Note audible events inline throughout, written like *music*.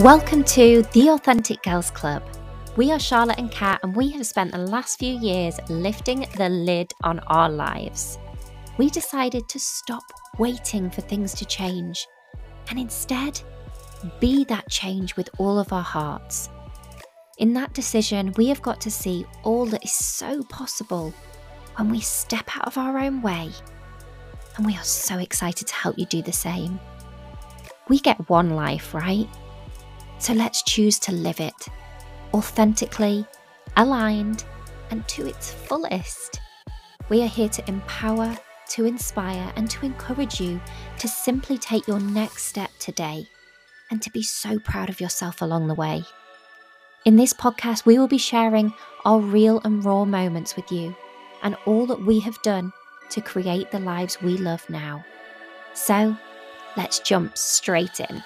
Welcome to the Authentic Girls Club. We are Charlotte and Cat, and we have spent the last few years lifting the lid on our lives. We decided to stop waiting for things to change and instead be that change with all of our hearts. In that decision, we have got to see all that is so possible when we step out of our own way. And we are so excited to help you do the same. We get one life, right? So let's choose to live it authentically, aligned, and to its fullest. We are here to empower, to inspire, and to encourage you to simply take your next step today and to be so proud of yourself along the way. In this podcast, we will be sharing our real and raw moments with you and all that we have done to create the lives we love now. So, let's jump straight in.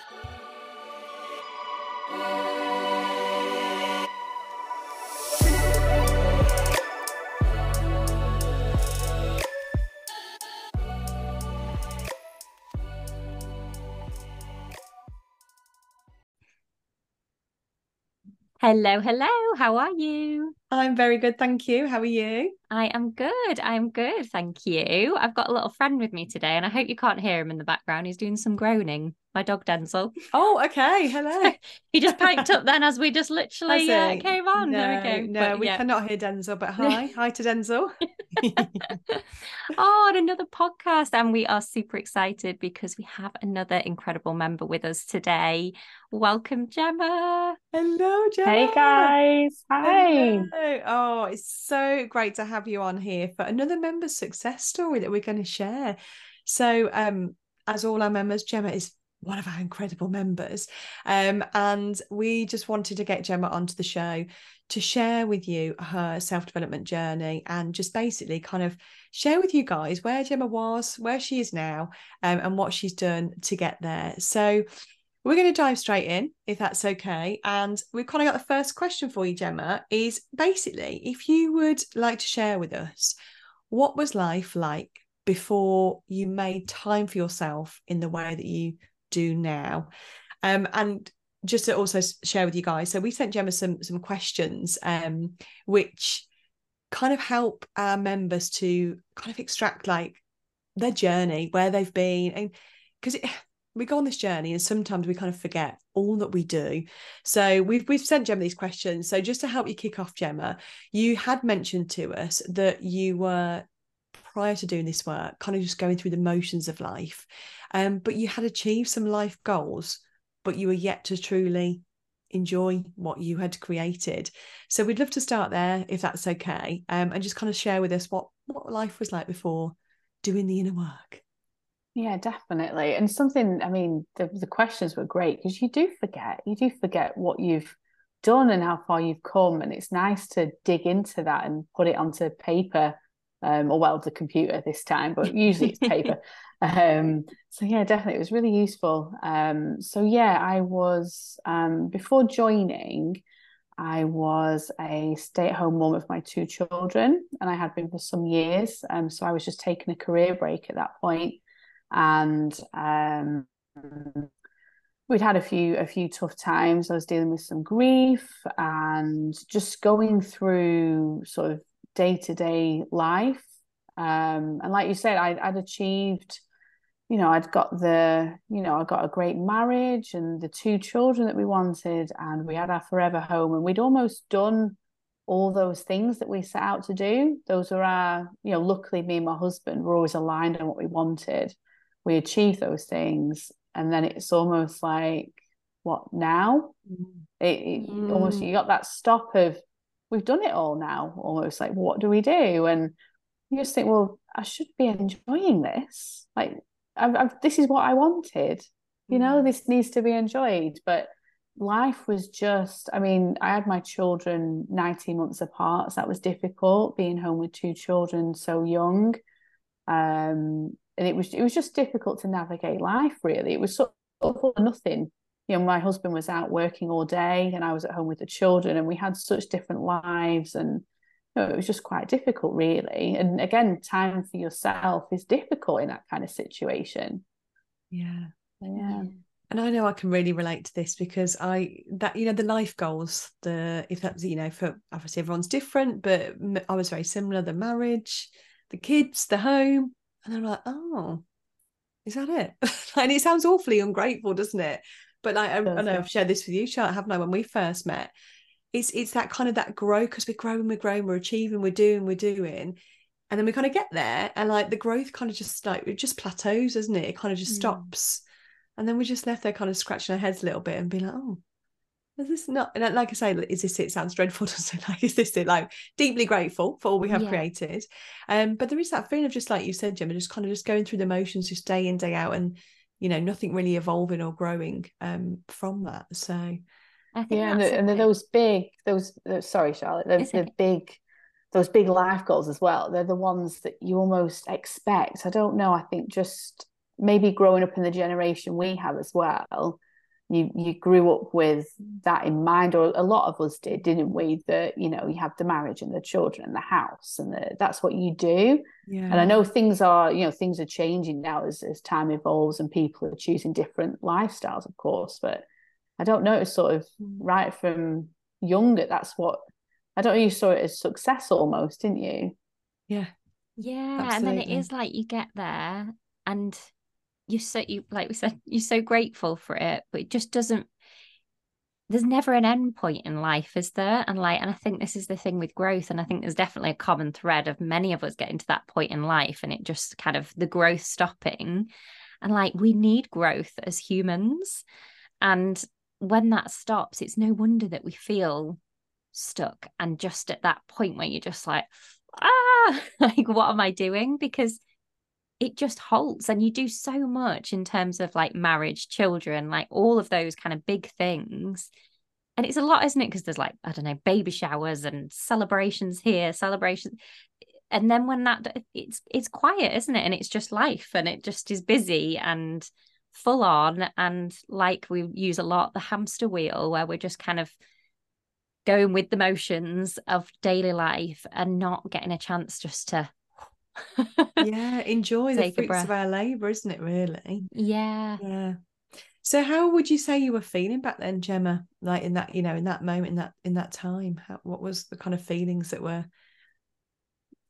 Hello, hello. How are you? I'm very good, thank you. How are you? I am good. I'm good, thank you. I've got a little friend with me today, and I hope you can't hear him in the background. He's doing some groaning. My dog Denzel. Oh, okay. *laughs* Hello. he just *laughs* piped up then as we just literally uh, came on. No, there we go. No, but, we yeah. cannot hear Denzel, but *laughs* hi. hi to Denzel. oh, and another podcast. And we are super excited because we have another incredible member with us today. Welcome, Gemma. Hello, Gemma. Hey, guys. Hi. Hello. Oh, it's so great to have you on here for another member success story that we're going to share. So, um, as all our members, Gemma is one of our incredible members. Um, and we just wanted to get Gemma onto the show to share with you her self development journey and just basically kind of share with you guys where Gemma was, where she is now, um, and what she's done to get there. So we're going to dive straight in, if that's okay. And we've kind of got the first question for you, Gemma, is basically if you would like to share with us what was life like before you made time for yourself in the way that you do now. Um, and just to also share with you guys, so we sent Gemma some some questions, um, which kind of help our members to kind of extract like their journey, where they've been, and because we go on this journey and sometimes we kind of forget all that we do. So we've we've sent Gemma these questions. So just to help you kick off, Gemma, you had mentioned to us that you were prior to doing this work, kind of just going through the motions of life. Um, but you had achieved some life goals, but you were yet to truly enjoy what you had created. So we'd love to start there, if that's okay, um, and just kind of share with us what what life was like before doing the inner work. Yeah, definitely. And something, I mean, the, the questions were great because you do forget, you do forget what you've done and how far you've come. And it's nice to dig into that and put it onto paper um, or well, the computer this time, but usually it's paper. *laughs* um, so yeah, definitely, it was really useful. Um, so yeah, I was um, before joining, I was a stay-at-home mom of my two children, and I had been for some years. Um, so I was just taking a career break at that point, and um, we'd had a few a few tough times. I was dealing with some grief and just going through sort of day to day life. Um, and like you said, I, I'd achieved, you know, I'd got the, you know, I got a great marriage and the two children that we wanted, and we had our forever home, and we'd almost done all those things that we set out to do. Those were our, you know, luckily me and my husband were always aligned on what we wanted. We achieve those things, and then it's almost like, what now? Mm. It, it mm. almost you got that stop of we've done it all now almost like what do we do and you just think well i should be enjoying this like I've, I've, this is what i wanted you know mm. this needs to be enjoyed but life was just i mean i had my children 19 months apart so that was difficult being home with two children so young um and it was it was just difficult to navigate life really it was sort of nothing you know, my husband was out working all day and I was at home with the children and we had such different lives and you know, it was just quite difficult really. And again, time for yourself is difficult in that kind of situation. Yeah. Yeah. and I know I can really relate to this because I that you know the life goals the if that's you know for obviously everyone's different but I was very similar the marriage the kids the home and I'm like oh is that it? *laughs* And it sounds awfully ungrateful doesn't it? But like I, I know I've shared this with you Charlotte haven't I when we first met? It's it's that kind of that grow because we're growing we're growing we're achieving we're doing we're doing. And then we kind of get there and like the growth kind of just like it just plateaus doesn't it? It kind of just mm. stops. And then we're just left there kind of scratching our heads a little bit and being like, oh, is this not and like I say, is this it? Sounds dreadful, *laughs* doesn't it? Like, is this it? Like deeply grateful for all we have yeah. created. Um, but there is that feeling of just like you said, Gemma, just kind of just going through the motions just day in, day out, and you know, nothing really evolving or growing um from that. So yeah, and, the, and those big, those sorry, Charlotte, those the big those big life goals as well. They're the ones that you almost expect. I don't know. I think just maybe growing up in the generation we have as well you you grew up with that in mind or a lot of us did didn't we that you know you have the marriage and the children and the house and the, that's what you do yeah. and i know things are you know things are changing now as, as time evolves and people are choosing different lifestyles of course but i don't know it's sort of mm. right from younger that's what i don't know you saw it as success almost didn't you yeah yeah Absolutely. and then it is like you get there and you're so you like we said you're so grateful for it but it just doesn't there's never an end point in life is there? And like and i think this is the thing with growth and i think there's definitely a common thread of many of us getting to that point in life and it just kind of the growth stopping. And like we need growth as humans and when that stops it's no wonder that we feel stuck and just at that point where you're just like ah *laughs* like what am i doing? Because it just halts and you do so much in terms of like marriage children like all of those kind of big things. And it's a lot isn't it? Because there's like i don't know baby showers and celebrations here celebrations and then when that it's it's quiet isn't it? And it's just life and it just is busy and full on and like we use a lot the hamster wheel where we're just kind of going with the motions of daily life and not getting a chance just to *laughs* yeah, enjoy the fruits of our labour, isn't it, really? Yeah. Yeah. So how would you say you were feeling back then, Gemma? Like in that, you know, in that moment, in that in that time? How, what was the kind of feelings that were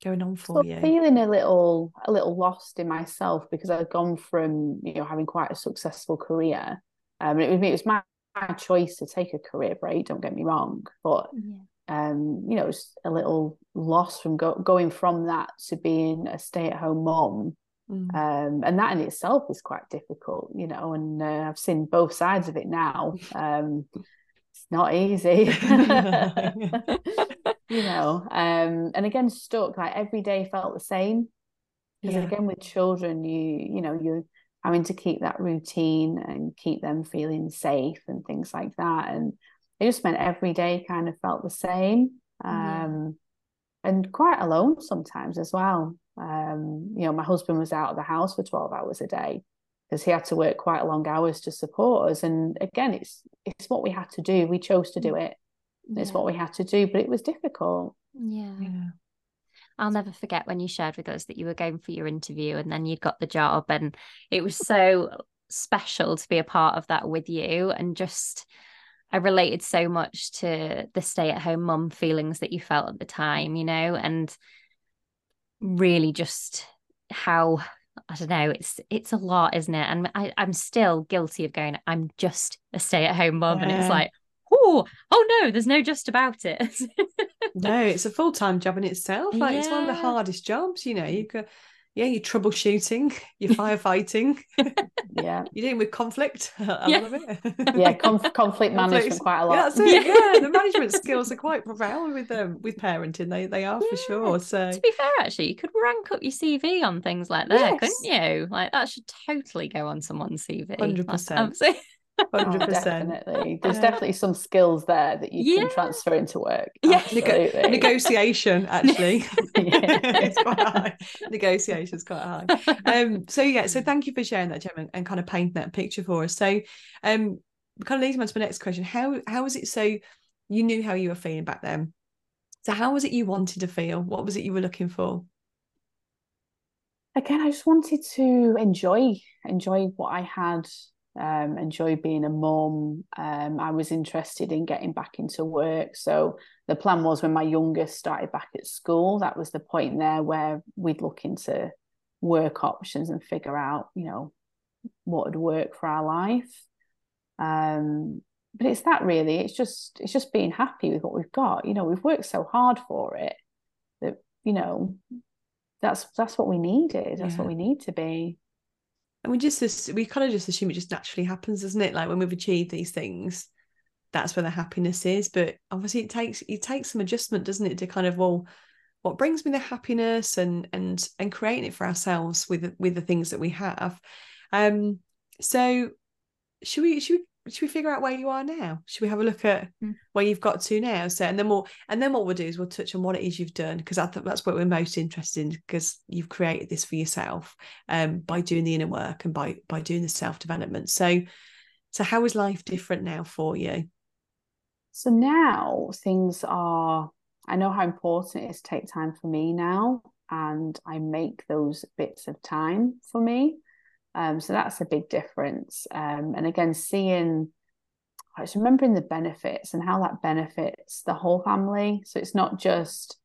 going on for so you? Feeling a little a little lost in myself because I'd gone from, you know, having quite a successful career. Um, it, it was my, my choice to take a career break, don't get me wrong. But yeah um, you know, it's a little loss from go- going from that to being a stay-at-home mom. Mm. Um, and that in itself is quite difficult, you know, and uh, I've seen both sides of it now. Um, it's not easy, *laughs* *laughs* you know. Um, and again, stuck like every day felt the same because yeah. again, with children, you you know you're having to keep that routine and keep them feeling safe and things like that, and it just meant every day kind of felt the same um, yeah. and quite alone sometimes as well um, you know my husband was out of the house for 12 hours a day because he had to work quite long hours to support us and again it's it's what we had to do we chose to do it yeah. it's what we had to do but it was difficult yeah. yeah I'll never forget when you shared with us that you were going for your interview and then you got the job and it was so special to be a part of that with you and just I related so much to the stay at home mum feelings that you felt at the time, you know, and really just how I don't know, it's it's a lot, isn't it? And I, I'm still guilty of going, I'm just a stay at home mum. Yeah. And it's like, oh, oh no, there's no just about it. no, it's a full time job in itself. Like yeah. it's one of the *laughs* hardest jobs, you know. You could yeah, you're troubleshooting, you're *laughs* firefighting. yeah. *laughs* You're dealing with conflict. *laughs* I yeah. love it. yeah, conf- conflict management quite a lot. Yeah, it. Yeah, the management skills are quite profound with them um, with parenting. They they are yeah. for sure. So to be fair, actually, you could rank up your CV on things like that, yes. couldn't you? Like that should totally go on someone's CV. Hundred percent. Hundred oh, percent. Definitely, there's definitely some skills there that you yeah. can transfer into work. Yeah, Neg- negotiation *laughs* actually. *laughs* *laughs* it's quite high. Negotiation's quite high. Um, so yeah, so thank you for sharing that, Gemma, and kind of painting that picture for us. So, um, kind of leads me on to my next question. How how was it? So you knew how you were feeling back then. So how was it you wanted to feel? What was it you were looking for? Again, I just wanted to enjoy enjoy what I had um, enjoy being a mum. Um, I was interested in getting back into work. So the plan was when my youngest started back at school, that was the point there where we'd look into work options and figure out, you know, what would work for our life. Um, but it's that really. It's just it's just being happy with what we've got. You know, we've worked so hard for it that you know that's that's what we needed. That's yeah. what we need to be. And we just we kind of just assume it just naturally happens, doesn't it? Like when we've achieved these things, that's where the happiness is. But obviously, it takes it takes some adjustment, doesn't it, to kind of well, what brings me the happiness and and and creating it for ourselves with with the things that we have. Um, so should we should we should we figure out where you are now? Should we have a look at mm. where you've got to now? So, and then we'll and then what we'll do is we'll touch on what it is you've done because I think that's what we're most interested in because you've created this for yourself um, by doing the inner work and by by doing the self development. So, so how is life different now for you? So now things are. I know how important it is to take time for me now, and I make those bits of time for me. Um, so that's a big difference. Um, and again, seeing, I was remembering the benefits and how that benefits the whole family. So it's not just,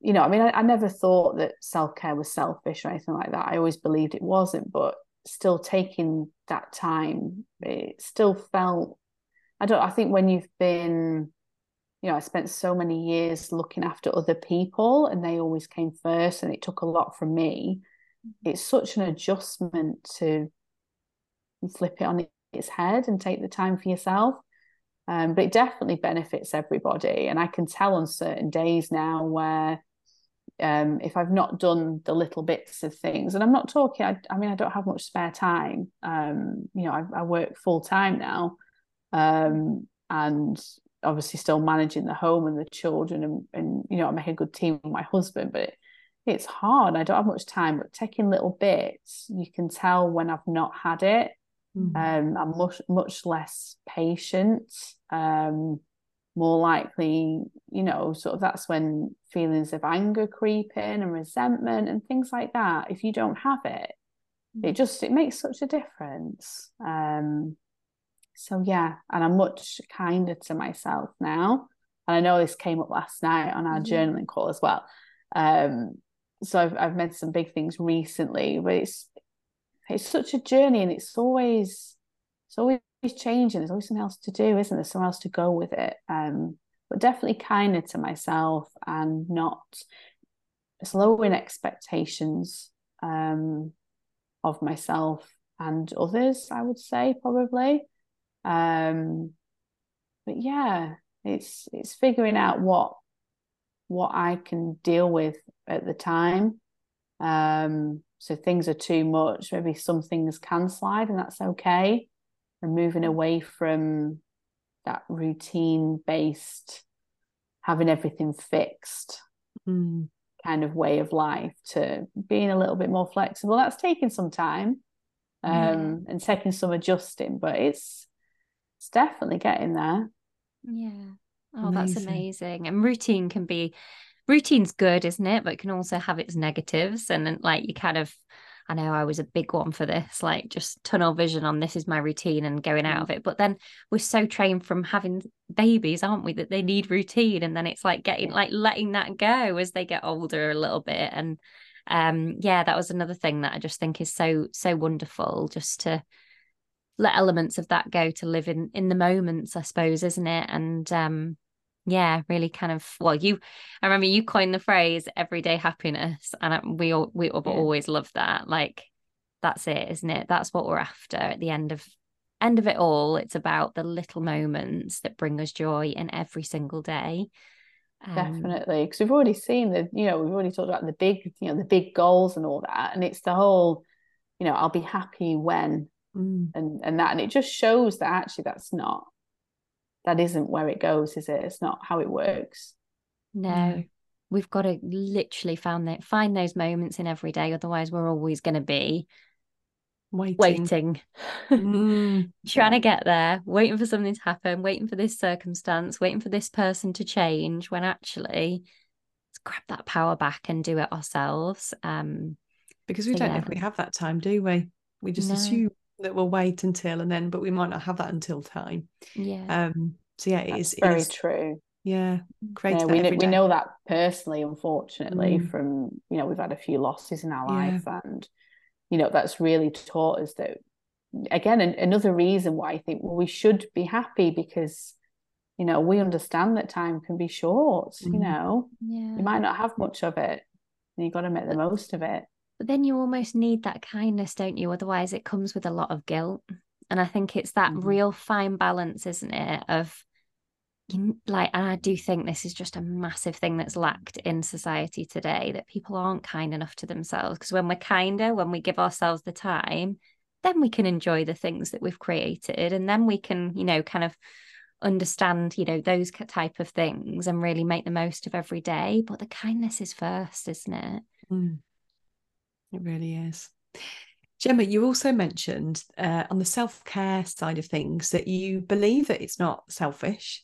you know, I mean, I, I never thought that self care was selfish or anything like that. I always believed it wasn't, but still taking that time, it still felt, I don't, I think when you've been, you know, I spent so many years looking after other people and they always came first and it took a lot from me it's such an adjustment to flip it on its head and take the time for yourself. Um, but it definitely benefits everybody. And I can tell on certain days now where um, if I've not done the little bits of things, and I'm not talking, I, I mean, I don't have much spare time. Um, you know, I, I work full time now, um, and obviously still managing the home and the children, and, and you know, I make a good team with my husband. But it's hard. I don't have much time, but taking little bits, you can tell when I've not had it. Mm-hmm. Um, I'm much much less patient. Um, more likely, you know, sort of that's when feelings of anger creep in and resentment and things like that. If you don't have it, mm-hmm. it just it makes such a difference. Um, so yeah, and I'm much kinder to myself now. And I know this came up last night on our mm-hmm. journaling call as well. Um, so I've I've made some big things recently, but it's it's such a journey and it's always it's always changing. There's always something else to do, isn't there? Somewhere else to go with it. Um, but definitely kinder to myself and not lowering expectations um, of myself and others, I would say probably. Um, but yeah, it's it's figuring out what what I can deal with at the time. Um, so things are too much, maybe some things can slide, and that's okay. And moving away from that routine based, having everything fixed mm. kind of way of life to being a little bit more flexible. That's taking some time um, yeah. and taking some adjusting, but it's it's definitely getting there. Yeah. Oh, amazing. that's amazing. And routine can be routine's good, isn't it? But it can also have its negatives. And then like you kind of I know I was a big one for this, like just tunnel vision on this is my routine and going out mm. of it. But then we're so trained from having babies, aren't we, that they need routine. And then it's like getting like letting that go as they get older a little bit. And um yeah, that was another thing that I just think is so, so wonderful just to let elements of that go to live in in the moments, I suppose, isn't it? And um yeah really kind of well you i remember you coined the phrase everyday happiness and we all we have yeah. always loved that like that's it isn't it that's what we're after at the end of end of it all it's about the little moments that bring us joy in every single day um, definitely because we've already seen the you know we've already talked about the big you know the big goals and all that and it's the whole you know i'll be happy when mm. and and that and it just shows that actually that's not that isn't where it goes, is it? It's not how it works. No. We've got to literally find that find those moments in every day. Otherwise, we're always going to be waiting, waiting. Mm. *laughs* trying to get there, waiting for something to happen, waiting for this circumstance, waiting for this person to change. When actually, let's grab that power back and do it ourselves. Um, because we so don't yeah. we have that time, do we? We just no. assume that we'll wait until and then but we might not have that until time Yeah. um so yeah it is, very it is, true. yeah Mm. create Yeah, we know, we know that personally, unfortunately, Mm. from you know we've had a few losses in our Yeah. life, and you know that's really taught us that again an, another reason why I think well we should be happy because you know we understand that time can be short. You Mhm. know yeah. you might not have much of it, and you got to make the most of it. But then you almost need that kindness, don't you? Otherwise, it comes with a lot of guilt. And I think it's that Mhm. real fine balance, isn't it? Of you, like, and I do think this is just a massive thing that's lacked in society today that people aren't kind enough to themselves. Because when we're kinder, when we give ourselves the time, then we can enjoy the things that we've created. And then we can, you know, kind of understand, you know, those type of things and really make the most of every day. But the kindness is first, isn't it? Mm. It really is. Gemma, you also mentioned uh, on the self care side of things that you believe that it's not selfish.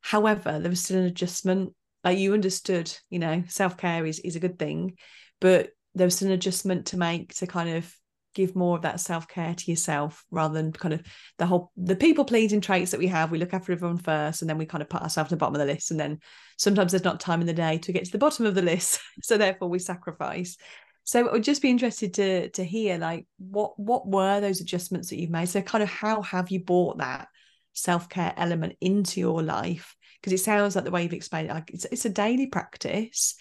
However, there was still an adjustment. Like you understood, you know, self care is, is a good thing, but there was an adjustment to make to kind of give more of that self care to yourself rather than kind of the whole the people pleasing traits that we have. We look after everyone first and then we kind of put ourselves at the bottom of the list. And then sometimes there's not time in the day to get to the bottom of the list. *laughs* So therefore we sacrifice. So I would just be interested to to hear like what what were those adjustments that you've made? So kind of how have you brought that self-care element into your life? Because it sounds like the way you've explained it, like it's it's a daily practice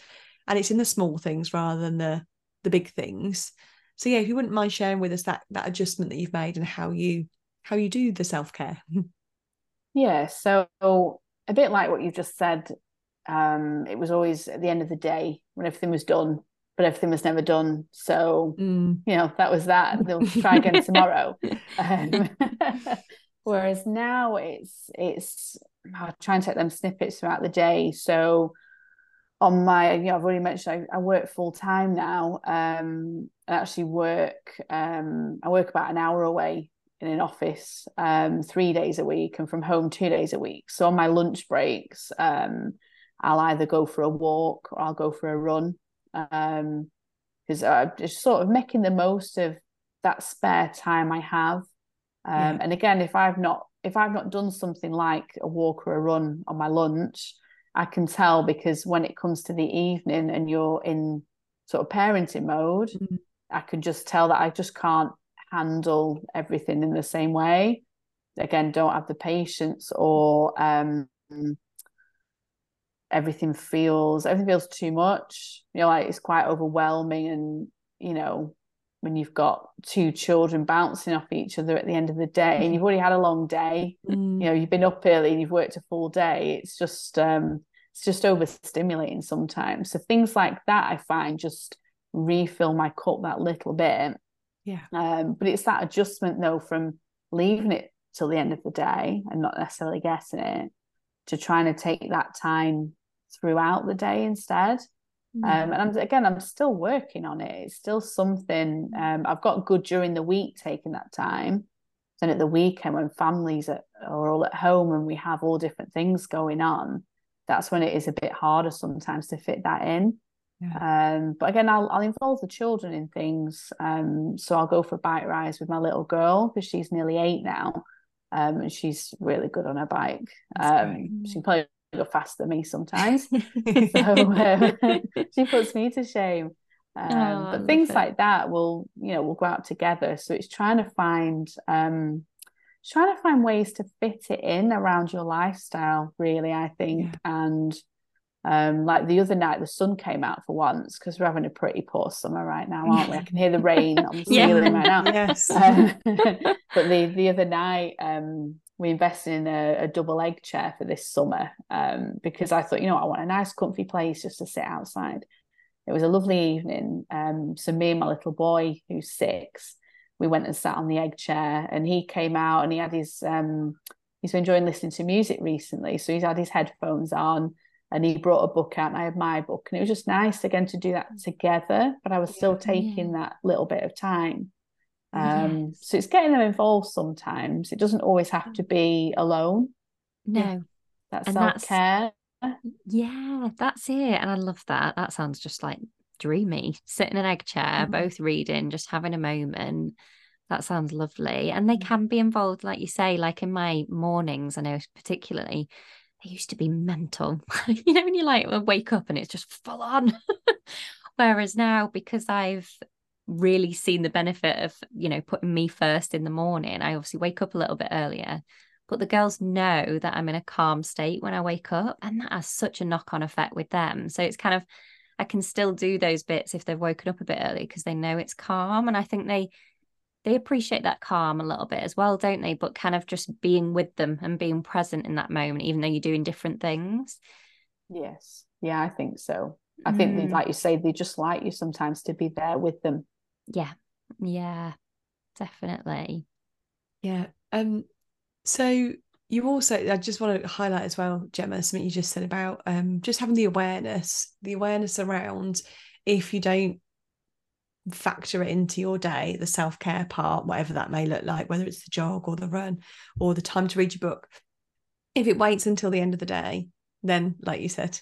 and it's in the small things rather than the the big things. So yeah, if you wouldn't mind sharing with us that that adjustment that you've made and how you how you do the self-care. Yeah, so a bit like what you just said, um, it was always at the end of the day when everything was done, but everything was never done. So, Mm. you know, that was that. They'll try again *laughs* tomorrow. *laughs* Um, *laughs* whereas now it's it's I try and take them snippets throughout the day. So on my, you know, I've already mentioned I, I work full time now. Um, I actually work um I work about an hour away in an office um, three days a week and from home two days a week. So on my lunch breaks, um, I'll either go for a walk or I'll go for a run because um, I'm just sort of making the most of that spare time I have. Um, yeah. And again, if I've not if I've not done something like a walk or a run on my lunch, I can tell because when it comes to the evening and you're in sort of parenting mode, mm-hmm. I can just tell that I just can't handle everything in the same way again don't have the patience or um everything feels everything feels too much you know like it's quite overwhelming and you know when you've got two children bouncing off each other at the end of the day mm-hmm. and you've already had a long day mm. you know you've been up early and you've worked a full day it's just um it's just overstimulating sometimes so things like that i find just refill my cup that little bit yeah. Um, but it's that adjustment though from leaving it till the end of the day and not necessarily getting it to trying to take that time throughout the day instead. Mm. Um, and I'm, again, I'm still working on it. It's still something um, I've got good during the week taking that time. Then at the weekend when families are, are all at home and we have all different things going on, that's when it is a bit harder sometimes to fit that in. Yeah. Um, but again, I'll, I'll involve the children in things. Um, so I'll go for bike rides with my little girl because she's nearly eight now, um, and she's really good on her bike. Um, she can probably go faster than me sometimes. *laughs* *laughs* so um, *laughs* she puts me to shame. Oh, but things it. like that will, you know, we'll go out together. So it's trying to find, um, trying to find ways to fit it in around your lifestyle. Really, I think, yeah. and um, like the other night, the sun came out for once because we're having a pretty poor summer right now, aren't we? I can hear the rain on the ceiling yeah. right now. Yes. Um, but the the other night, um, we invested in a, a, double egg chair for this summer um, because I thought, you know, I want a nice, comfy place just to sit outside. It was a lovely evening. Um, so me and my little boy, who's six, we went and sat on the egg chair, and he came out and he had his um, he's been enjoying listening to music recently, so he's had his headphones on and he brought a book out and I had my book and it was just nice again to do that together but I was still taking that little bit of time um yes. so it's getting them involved sometimes it doesn't always have to be alone no that's self-care yeah that's it and I love that that sounds just like dreamy sit in an egg chair mm-hmm. both reading just having a moment That sounds lovely. And they Mm. can be involved, like you say, like in my mornings, I know particularly, they used to be mental. *laughs* you know, when you like wake up and it's just full on. *laughs* Whereas now, because I've really seen the benefit of, you know, putting me first in the morning, I obviously wake up a little bit earlier. But the girls know that I'm in a calm state when I wake up, and that has such a knock on effect with them. So it's kind of, I can still do those bits if they've woken up a bit early because they know it's calm. And I think they, they appreciate that calm a little bit as well, don't they? But kind of just being with them and being present in that moment, even though you're doing different things. Yes. Yeah, I think so. I think they, Mm. like you say, they just like you sometimes to be there with them. Yeah. Yeah. Definitely. Yeah. Um. So you also, I just want to highlight as well, Gemma, something you just said about um just having the awareness, the awareness around if you don't factor it into your day, the self care part, whatever that may look like, whether it's the jog or the run or the time to read your book. If it waits until the end of the day, then, like you said,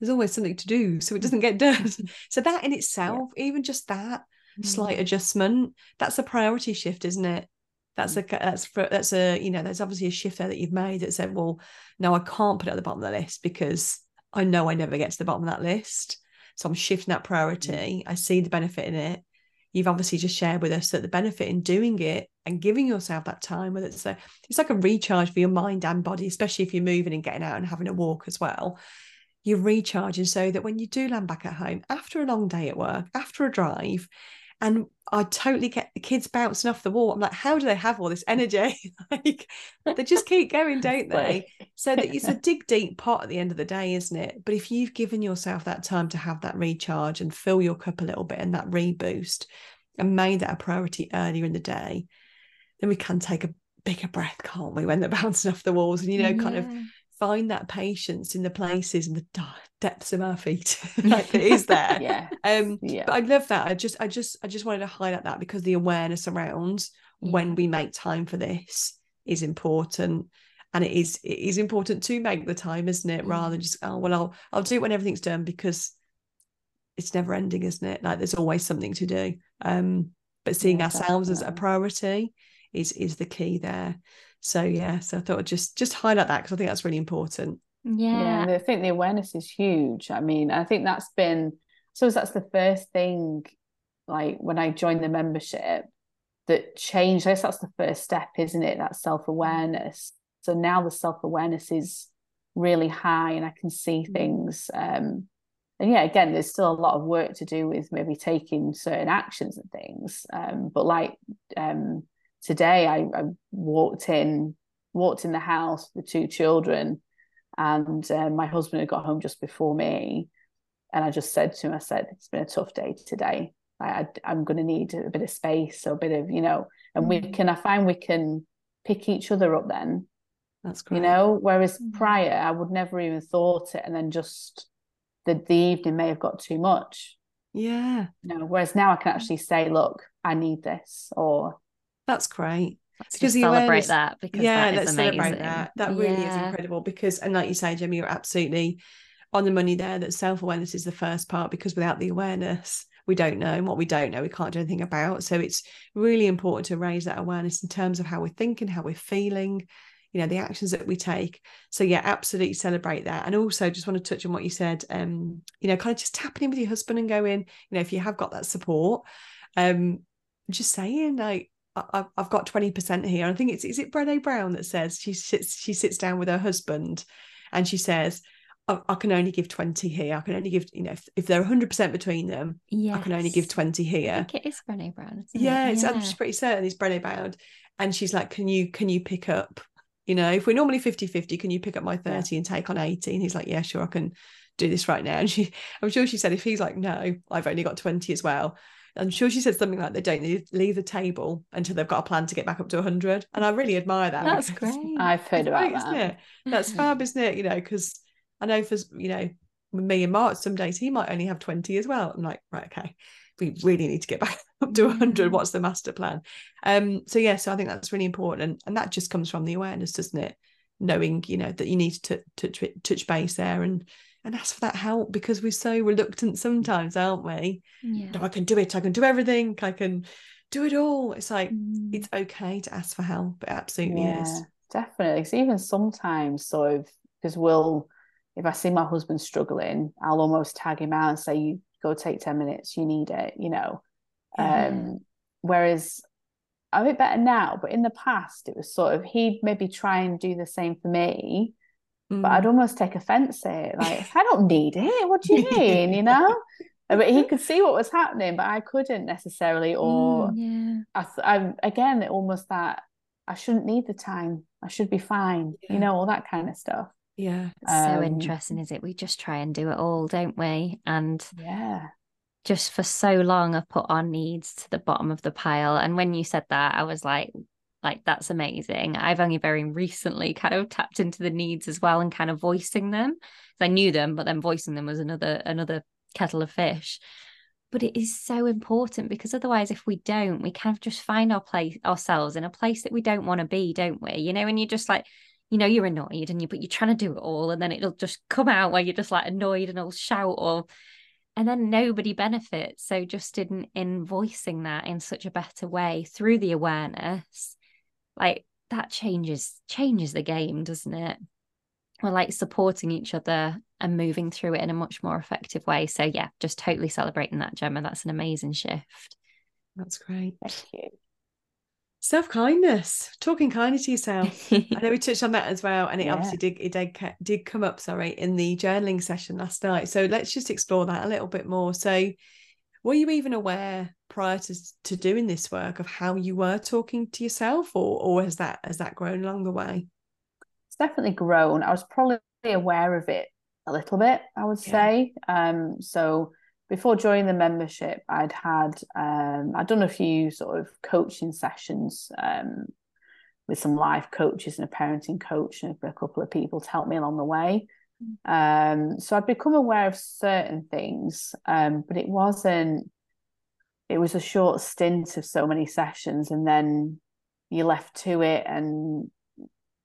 there's always something to do, so it doesn't get done. *laughs* *laughs* so that in itself, even just that slight mm. adjustment, that's a priority shift, isn't it? That's mm. a that's for that's a you know there's obviously a shift there that you've made that said well no I can't put it at the bottom of the list because I know I never get to the bottom of that list. So I'm shifting that priority. Mm. I see the benefit in it. You've obviously just shared with us that the benefit in doing it and giving yourself that time whether it's a it's like a recharge for your mind and body especially if you're moving and getting out and having a walk as well you're recharging so that when you do land back at home after a long day at work after a drive and I totally get the kids bouncing off the wall. I'm like, how do they have all this energy? *laughs* like they just keep going, *laughs* don't they? So that it's a *laughs* dig deep pot at the end of the day, isn't it? But if you've given yourself that time to have that recharge and fill your cup a little bit and that reboost and made that a priority earlier in the day, then we can take a bigger breath, can't we, when they're bouncing off the walls and, you know, kind of Yeah. Find that patience in the places and the depths of our feet *laughs* *laughs* like it is there. yeah. Um, Yeah. but I love that. I just, I just, I just wanted to highlight that because the awareness around when we make time for this is important, and it is, it is important to make the time, isn't it? Rather than just, oh well, I'll, I'll do it when everything's done because it's never ending, isn't it? Like there's always something to do. Um, but seeing Yeah, ourselves as a priority is is the key there. So yeah, so I thought I'd just just highlight that because I think that's really important. Yeah, Yeah. and I think the awareness is huge. I mean, I think that's been, I suppose that's the first thing, like when I joined the membership, that changed. I guess that's the first step, isn't it? That self-awareness. So now the self-awareness is really high and I can see things. Um, and yeah, again, there's still a lot of work to do with maybe taking certain actions and things. Um, but like um, today, I, I walked in, walked in the house with two children and um, my husband had got home just before me and i just said to him i said it's been a tough day today I, I, am going to need a bit of space or a bit of you know and we Mm. can i find we can pick each other up then That's great. you know whereas Mm. prior i would never even thought it and then just the, the evening may have got too much Yeah, you know whereas now i can actually say look i need this or that's great. Let's Because celebrate that because yeah, that is let's amazing. celebrate that. That really is incredible because, and like you say, Gemma, you're absolutely on the money there. That self awareness is the first part because without the awareness, we don't know. And what we don't know, we can't do anything about. So it's really important to raise that awareness in terms of how we're thinking, how we're feeling, you know, the actions that we take. So yeah, absolutely celebrate that. And also just want to touch on what you said, um, you know, kind of just tapping in with your husband and going, you know, if you have got that support, um, just saying like, I- I've got 20% here. I think it's is it Brené Brown that says she sits she sits down with her husband and she says, I, I can only give 20 here. I can only give, you know, if, if they're 100% between them, I can only give Yes. 20 I here. think it is Brené Brown. Isn't Yeah, it? it's, I'm pretty certain it's Brené Brown. And she's like, Can you can you pick up, you know, if we're normally 50-50, can you pick up my 30 and take on 80? And he's like, Yeah, sure, I can do this right now. And she I'm sure she said if he's like, No, I've only got 20 as well. I'm sure she said something like they don't leave, leave the table until they've got a plan to get back up to 100. And I really admire that. That's great. i've heard about great, that isn't it? That's fab, isn't it? You know, because I know for you know, me and Mark, some days he might only have 20 as well. I'm like, right, okay, we really need to get *laughs* back up to 100. What's the master plan? Um, so yeah, so I think that's really important, and, and that just comes from the awareness, doesn't it? Knowing, you know, that you need to touch touch base there and and ask for that help because we're so reluctant sometimes, aren't we? Yeah. No, I can do it. I can do everything. I can do it all. It's like Mm. it's okay to ask for help. It absolutely yeah, is. definitely. So even sometimes, sort of, because we'll, if I see my husband struggling, I'll almost tag him out and say, "You go take ten minutes. You need it," you know. Yeah. Um, whereas I'm a bit better now, but in the past, it was sort of he'd maybe try and do the same for me, but I'd Mm. almost take offense at it. Like, I don't need it. What do you *laughs* mean? You know? But he *laughs* could see what was happening, but I couldn't necessarily. Or Yeah. I, I again, almost that I shouldn't need the time. I should be fine. Yeah. You know, all that kind of stuff. yeah. It's so Um, interesting, is it? We just try and do it all, don't we? And Yeah. just for so long I've put our needs to the bottom of the pile. And when you said that, I was like, like that's amazing. I've only very recently kind of tapped into the needs as well and kind of voicing them. I knew them, but then voicing them was another another kettle of fish. But it is so important because otherwise, if we don't, we kind of just find our place ourselves in a place that we don't want to be, don't we? You know, and you're just like, you know, you're annoyed and you but you're trying to do it all, and then it'll just come out where you're just like annoyed and will shout or and then nobody benefits so just in in voicing that in such a better way through the awareness like that changes changes the game doesn't it we're like supporting each other and moving through it in a much more effective way so yeah just totally celebrating that gemma that's an amazing shift That's great. Thank you. Self kindness, talking kindly to yourself. I know we *laughs* touched on that as well, and it Yeah. obviously did it did, did come up. Sorry, in the journaling session last night. So let's just explore that a little bit more. So, were you even aware prior to to doing this work of how you were talking to yourself, or or has that has that grown along the way? It's definitely grown. I was probably aware of it a little bit, I would Yeah. say. Um, so before joining the membership, I'd had um, I'd done a few sort of coaching sessions um, with some life coaches and a parenting coach and a couple of people to help me along the way. Um, so I'd become aware of certain things, um, but it wasn't. It was a short stint of so many sessions, and then you're left to it, and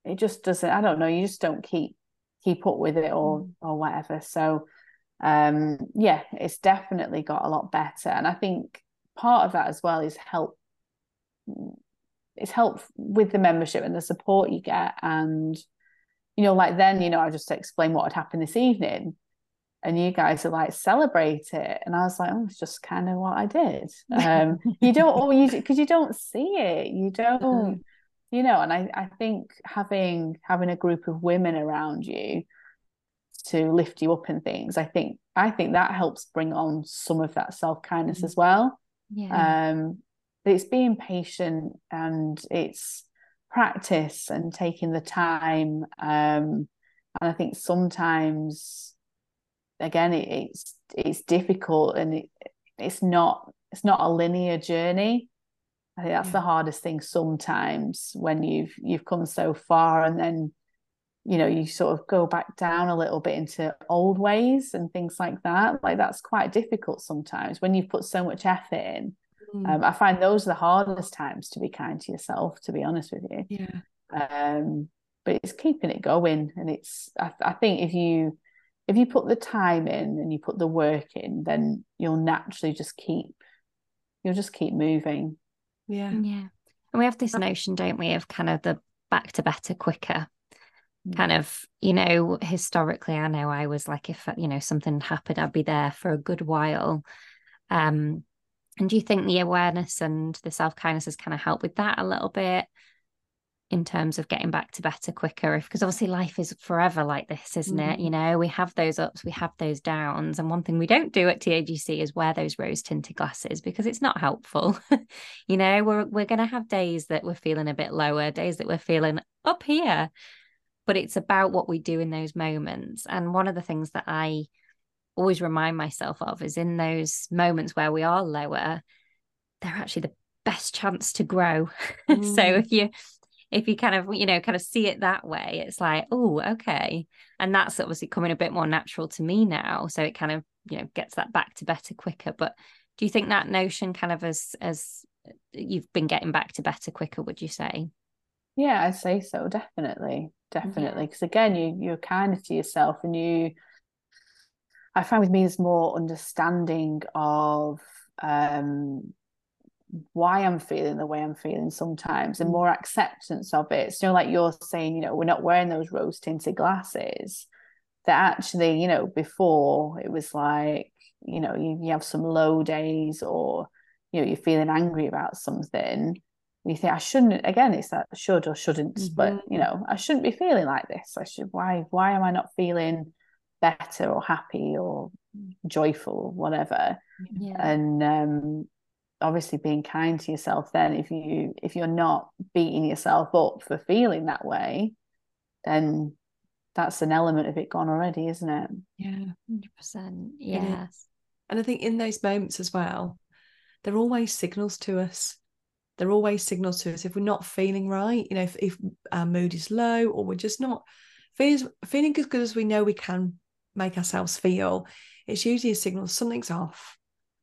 it just doesn't. I don't know. You just don't keep keep up with it or or whatever. So um yeah it's definitely got a lot better and i think part of that as well is help it's help with the membership and the support you get and you know like then you know i just explain what had happened this evening and you guys are like celebrate it. And i was like oh it's just kind of what i did. Um *laughs* you don't always because you don't see it. You don't you know and i i think having having a group of women around you to lift you up and things i think i think that helps bring on some of that self-kindness Mhm. as well. Yeah. Um it's being patient and it's practice and taking the time um and i think sometimes again it, it's it's difficult and it, it's not it's not a linear journey. I think that's Yeah. the hardest thing sometimes when you've you've come so far and then you know you sort of go back down a little bit into old ways and things like that. Like that's quite difficult sometimes when you've put so much effort in Mm, um, i find those are the hardest times to be kind to yourself to be honest with you. Yeah, um but it's keeping it going and it's I, I think if you if you put the time in and you put the work in then you'll naturally just keep you'll just keep moving. Yeah, yeah. And we have this notion don't we of kind of the back to better quicker. Kind of you know historically i know i was like if you know something happened i'd be there for a good while. Um and do you think the awareness and the self-kindness has kind of helped with that a little bit in terms of getting back to better quicker if because obviously life is forever like this isn't it? Mhm. you know we have those ups we have those downs and one thing we don't do at TAGC is wear those rose tinted glasses because it's not helpful. *laughs* You know we're we're going to have days that we're feeling a bit lower days that we're feeling up here but it's about what we do in those moments. And one of the things that I always remind myself of is in those moments where we are lower they're actually the best chance to grow *laughs* so Mm. if you if you kind of you know kind of see it that way it's like oh okay and that's obviously coming a bit more natural to me now so it kind of you know gets that back to better quicker but do you think that notion kind of as as you've been getting back to better quicker would you say Yeah, I'd say so. Definitely, definitely. Because again, you you're kinder to yourself, and you. I find with me is more understanding of um why I'm feeling the way I'm feeling sometimes and Mm. more acceptance of it. So, like you're saying, you know, we're not wearing those rose tinted glasses. That actually, you know, before it was like, you know, you, you have some low days or, you know, you're feeling angry about something. You think I shouldn't again, it's that should or shouldn't, but Mhm. you know, I shouldn't be feeling like this. I should why why am I not feeling better or happy or joyful or whatever? Yeah. and um obviously being kind to yourself then if you if you're not beating yourself up for feeling that way then that's an element of it gone already isn't it Yeah. 100%. Yeah. And I think in those moments as well, they're always signals to us. They're always signals to us if we're not feeling right, you know, if, if our mood is low or we're just not feeling, feeling as good as we know we can make ourselves feel, it's usually a signal something's off,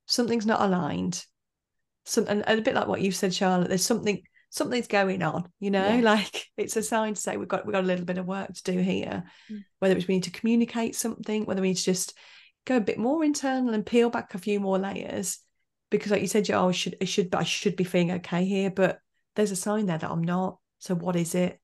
something's not aligned. Some, and, and a bit like what you said, Charlotte, there's something something's going on, you know, Yeah. *laughs* like it's a sign to say we've got we've got a little bit of work to do here. Mm. Whether it's we need to communicate something, whether we need to just go a bit more internal and peel back a few more layers because like you said yeah, oh, I should I should I should be feeling okay here but there's a sign there that I'm not so what is it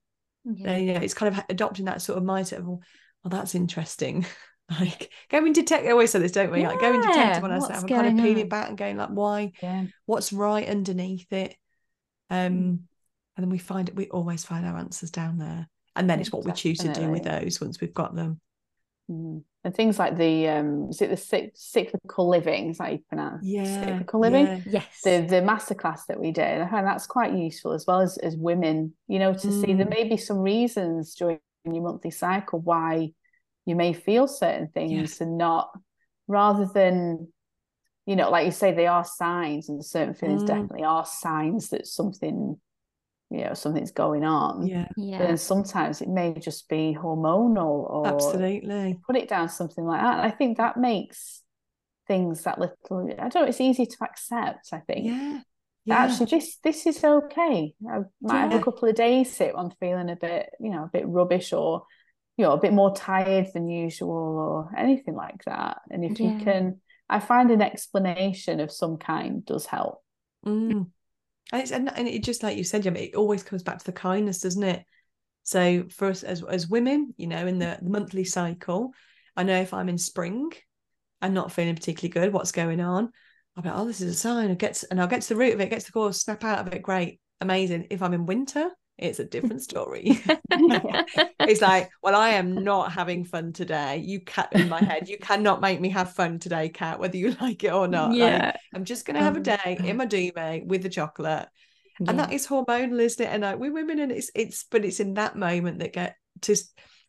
Yeah. and you know it's kind of adopting that sort of mindset of well, well that's interesting *laughs* *laughs* like going detective I always say this don't we like going Yeah, detective on what's ourselves and kind of going peeling on? back and going like why yeah what's right underneath it um Mm. and then we find it. we always find our answers down there and then it's what we choose to do with those once we've got them Mm. and things like the um is it the cyclical living is that how you pronounce yeah cyclical living yeah. Yes. the the masterclass that we did I find that's quite useful as well as as women you know to see there Mm. may be some reasons during your monthly cycle why you may feel certain things and not rather than you know like you say they are signs and certain feelings Mm. definitely are signs that something you know something's going on. Yeah. But yeah. then sometimes it may just be hormonal or absolutely. put it down something like that. And I think that makes things that little I don't know it's easy to accept I think. Yeah. Yeah. actually this this is okay. I might have a couple of days sit I'm feeling a bit you know a bit rubbish or you know a bit more tired than usual or anything like that and if Yeah. you can I find an explanation of some kind does help Mm. And it's and, and it just like you said, Gemma, it always comes back to the kindness, doesn't it? So for us as as women, you know, in the, the monthly cycle, I know if I'm in spring and not feeling particularly good, what's going on? I'll be like, oh, this is a sign. I get to, and I'll get to the root of it, get to the cause, snap out of it. Great, amazing. If I'm in winter, it's a different *laughs* story. *laughs* it's like, well, I am not having fun today. You can in my head, you cannot make me have fun today, Cat, whether you *laughs* like it or not. Like, yeah. I'm just gonna have a Um, day *clears throat* in my duvet with the chocolate. yeah. And that is hormonal, isn't it? And like we're women and it's it's but it's in that moment that get to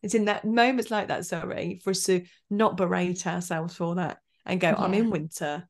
it's in that moments like that, sorry, for us to not berate ourselves for that and go, I'm in winter.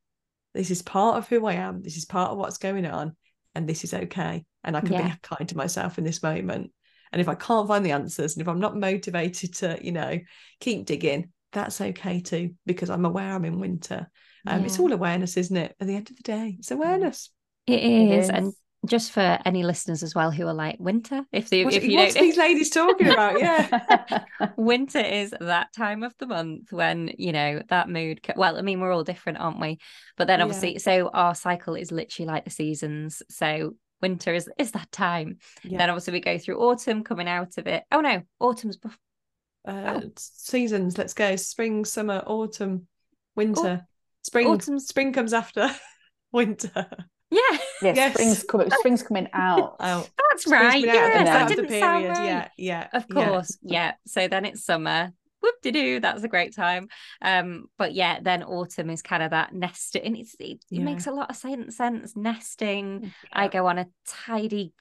This is part of who I am. This is part of what's going on. And this is okay. And I can Yeah. be kind to myself in this moment. And if I can't find the answers and if I'm not motivated to, you know, keep digging, that's okay too, because I'm aware I'm in winter. Um, It's all awareness, isn't it? At the end of the day, it's awareness. It It is. And is. Just for any listeners as well who are like, winter, if they, What's, if you what's don't these ladies talking about? Yeah. *laughs* winter is that time of the month when you know that mood well i mean we're all different aren't we but then Yeah. obviously so our cycle is literally like the seasons so winter is is that time Yeah. then obviously we go through autumn coming out of it oh no autumn's bef- Uh, Oh. Seasons, let's go. Spring, summer, autumn, winter. Spring, autumn's- spring comes after *laughs* winter. Yeah yeah Yes. spring's coming spring's coming out *laughs* Out. that's right been out yes, that didn't sound period. right. Yeah, yeah. Of course, yeah. So then it's summer. Whoop de doo, that's a great time. Um, but yeah, then autumn is kind of that nesting, and it's it, it Yeah. makes a lot of sense. Sense nesting. I go on a tidy,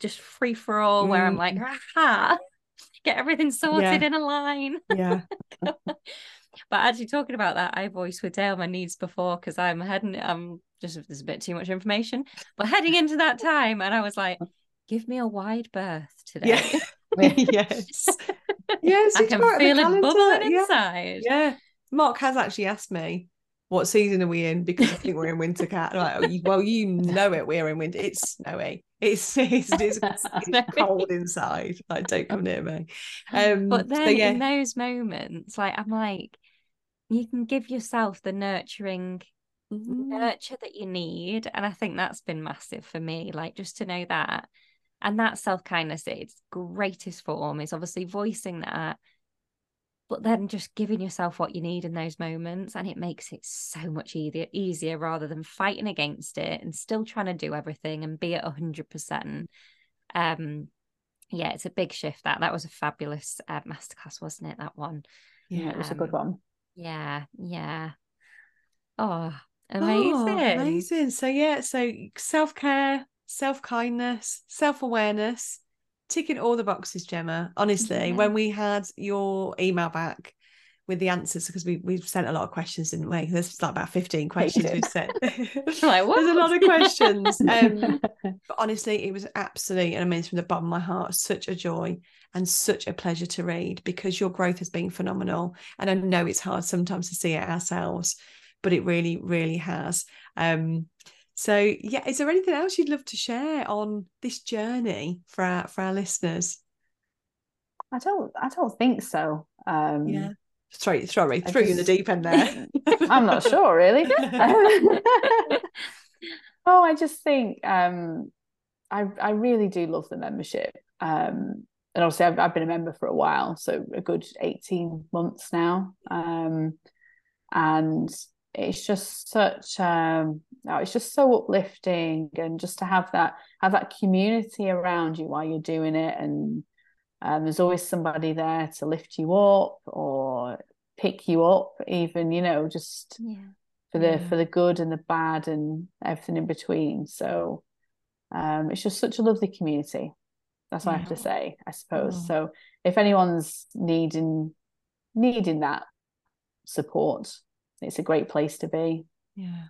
just free for all where I'm like, Mm. aha, get everything sorted Yeah. in a line. Yeah. *laughs* *laughs* But actually, talking about that, I voiced with Dale my needs before because I'm heading. I'm just there's a bit too much information, but heading into that time, and I was like, give me a wide berth today. Yeah. yes. *laughs* *laughs* Yes. I can right on the feel it bubbling Yeah. inside. Yeah. Mark has actually asked me, what season are we in? Because I think we're in winter, Cat. Like, oh, well, you *laughs* know it. We're in winter. It's snowy. It's *laughs* it's, it's, *laughs* it's cold inside. Like, don't come near me. Um, but so then yeah. in those moments, like I'm like, you can give yourself the nurturing mm-hmm. nurture that you need. And I think that's been massive for me, like just to know that. And that self kindness, its greatest form is obviously voicing that, but then just giving yourself what you need in those moments. And it makes it so much easier, easier rather than fighting against it and still trying to do everything and be at 100%. Um, yeah, it's a big shift. That that was a fabulous uh, masterclass, wasn't it? That one. Yeah, it was um, a good um, one. Yeah, yeah. Oh, amazing. Oh, amazing. So yeah, so self-care, self-kindness, self-awareness, ticking all the boxes, Gemma. Honestly, yeah. when we had your email back with the answers because we we've sent a lot of questions, didn't we? There's like about 15 questions we've sent. *laughs* like, There's a lot of questions. *laughs* Um, *laughs* but honestly, it was absolutely, and I mean from the bottom of my heart, such a joy and such a pleasure to read because your growth has been phenomenal. And I know it's hard sometimes to see it ourselves, but it really, really has. Um, so yeah, is there anything else you'd love to share on this journey for our for our listeners? I don't I don't think so. Um yeah sorry, sorry, threw just... you in the deep end there. *laughs* I'm not sure, really. *laughs* oh, I just think um, I I really do love the membership. Um, and obviously, I've, I've been a member for a while, so a good 18 months now. Um, and it's just such um oh, it's just so uplifting and just to have that have that community around you while you're doing it and um, there's always somebody there to lift you up or pick you up, even you know, just yeah. for the yeah. for the good and the bad and everything in between. So um, it's just such a lovely community. That's what yeah. I have to say, I suppose. Oh. So if anyone's needing needing that support, it's a great place to be. Yeah.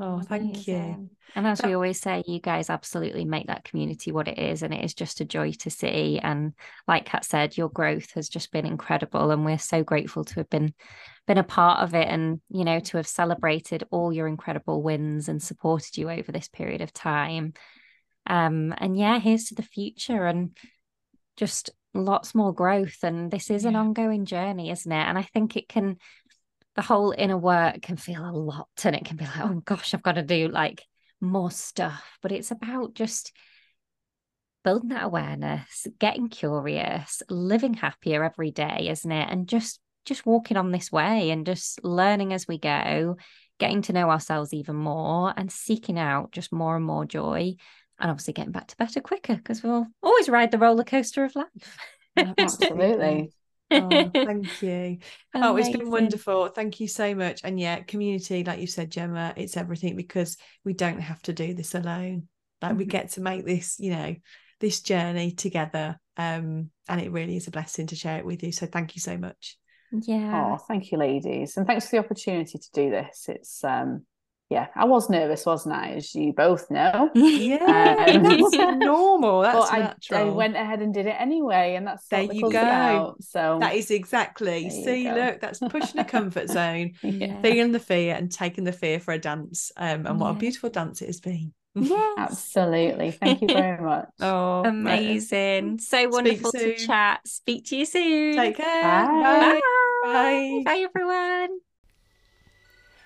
Oh, thank you. And as we always say, you guys absolutely make that community what it is. And it is just a joy to see. And like Cat said, your growth has just been incredible. And we're so grateful to have been been a part of it and, you know, to have celebrated all your incredible wins and supported you over this period of time. Um, and yeah, here's to the future and just lots more growth. And this is yeah. an ongoing journey, isn't it? And I think it can the whole inner work can feel a lot and it can be like, oh gosh, I've got to do like more stuff. But it's about just building that awareness, getting curious, living happier every day, isn't it? And just just walking on this way and just learning as we go, getting to know ourselves even more and seeking out just more and more joy. And obviously getting back to better quicker because we'll always ride the roller coaster of life. *laughs* Absolutely oh, *laughs* thank you. Oh, it's been wonderful. Thank you so much. And yeah, community, like you said, Gemma, it's everything because we don't have to do this alone. Like mm-hmm. we get to make this, you know, this journey together. Um, and it really is a blessing to share it with you. So thank you so much. Yeah. Oh, thank you, ladies. And thanks for the opportunity to do this. It's um yeah, I was nervous, wasn't I? As you both know. *laughs* Yeah, um, that's *laughs* normal. That's but natural. I, I, went ahead and did it anyway, and that's there you go. Out, so that is exactly. See, look, that's pushing a comfort *laughs* zone, yeah. feeling the fear, and taking the fear for a dance. Um, and what yeah. a beautiful dance it has been. Yes. Absolutely. Thank you very much. oh, amazing. So wonderful to chat. Speak to you soon. Take care. Bye. Bye. Bye, Bye everyone.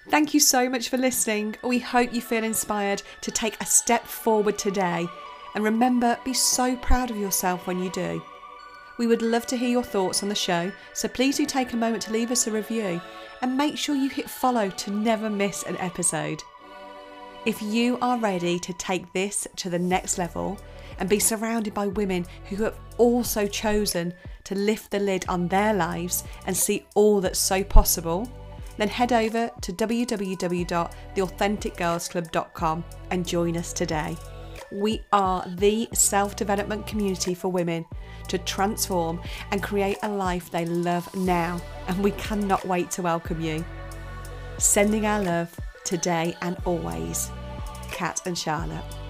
Thank you so much for listening. We hope you feel inspired to take a step forward today. And remember, be so proud of yourself when you do. We would love to hear your thoughts on the show, so please do take a moment to leave us a review and make sure you hit follow to never miss an episode. If you are ready to take this to the next level and be surrounded by women who have also chosen to lift the lid on their lives and see all that's so possible, then head over to www.theauthenticgirlsclub.com and join us today. We are the self development community for women to transform and create a life they love now, and we cannot wait to welcome you. Sending our love today and always, Cat and Charlotte.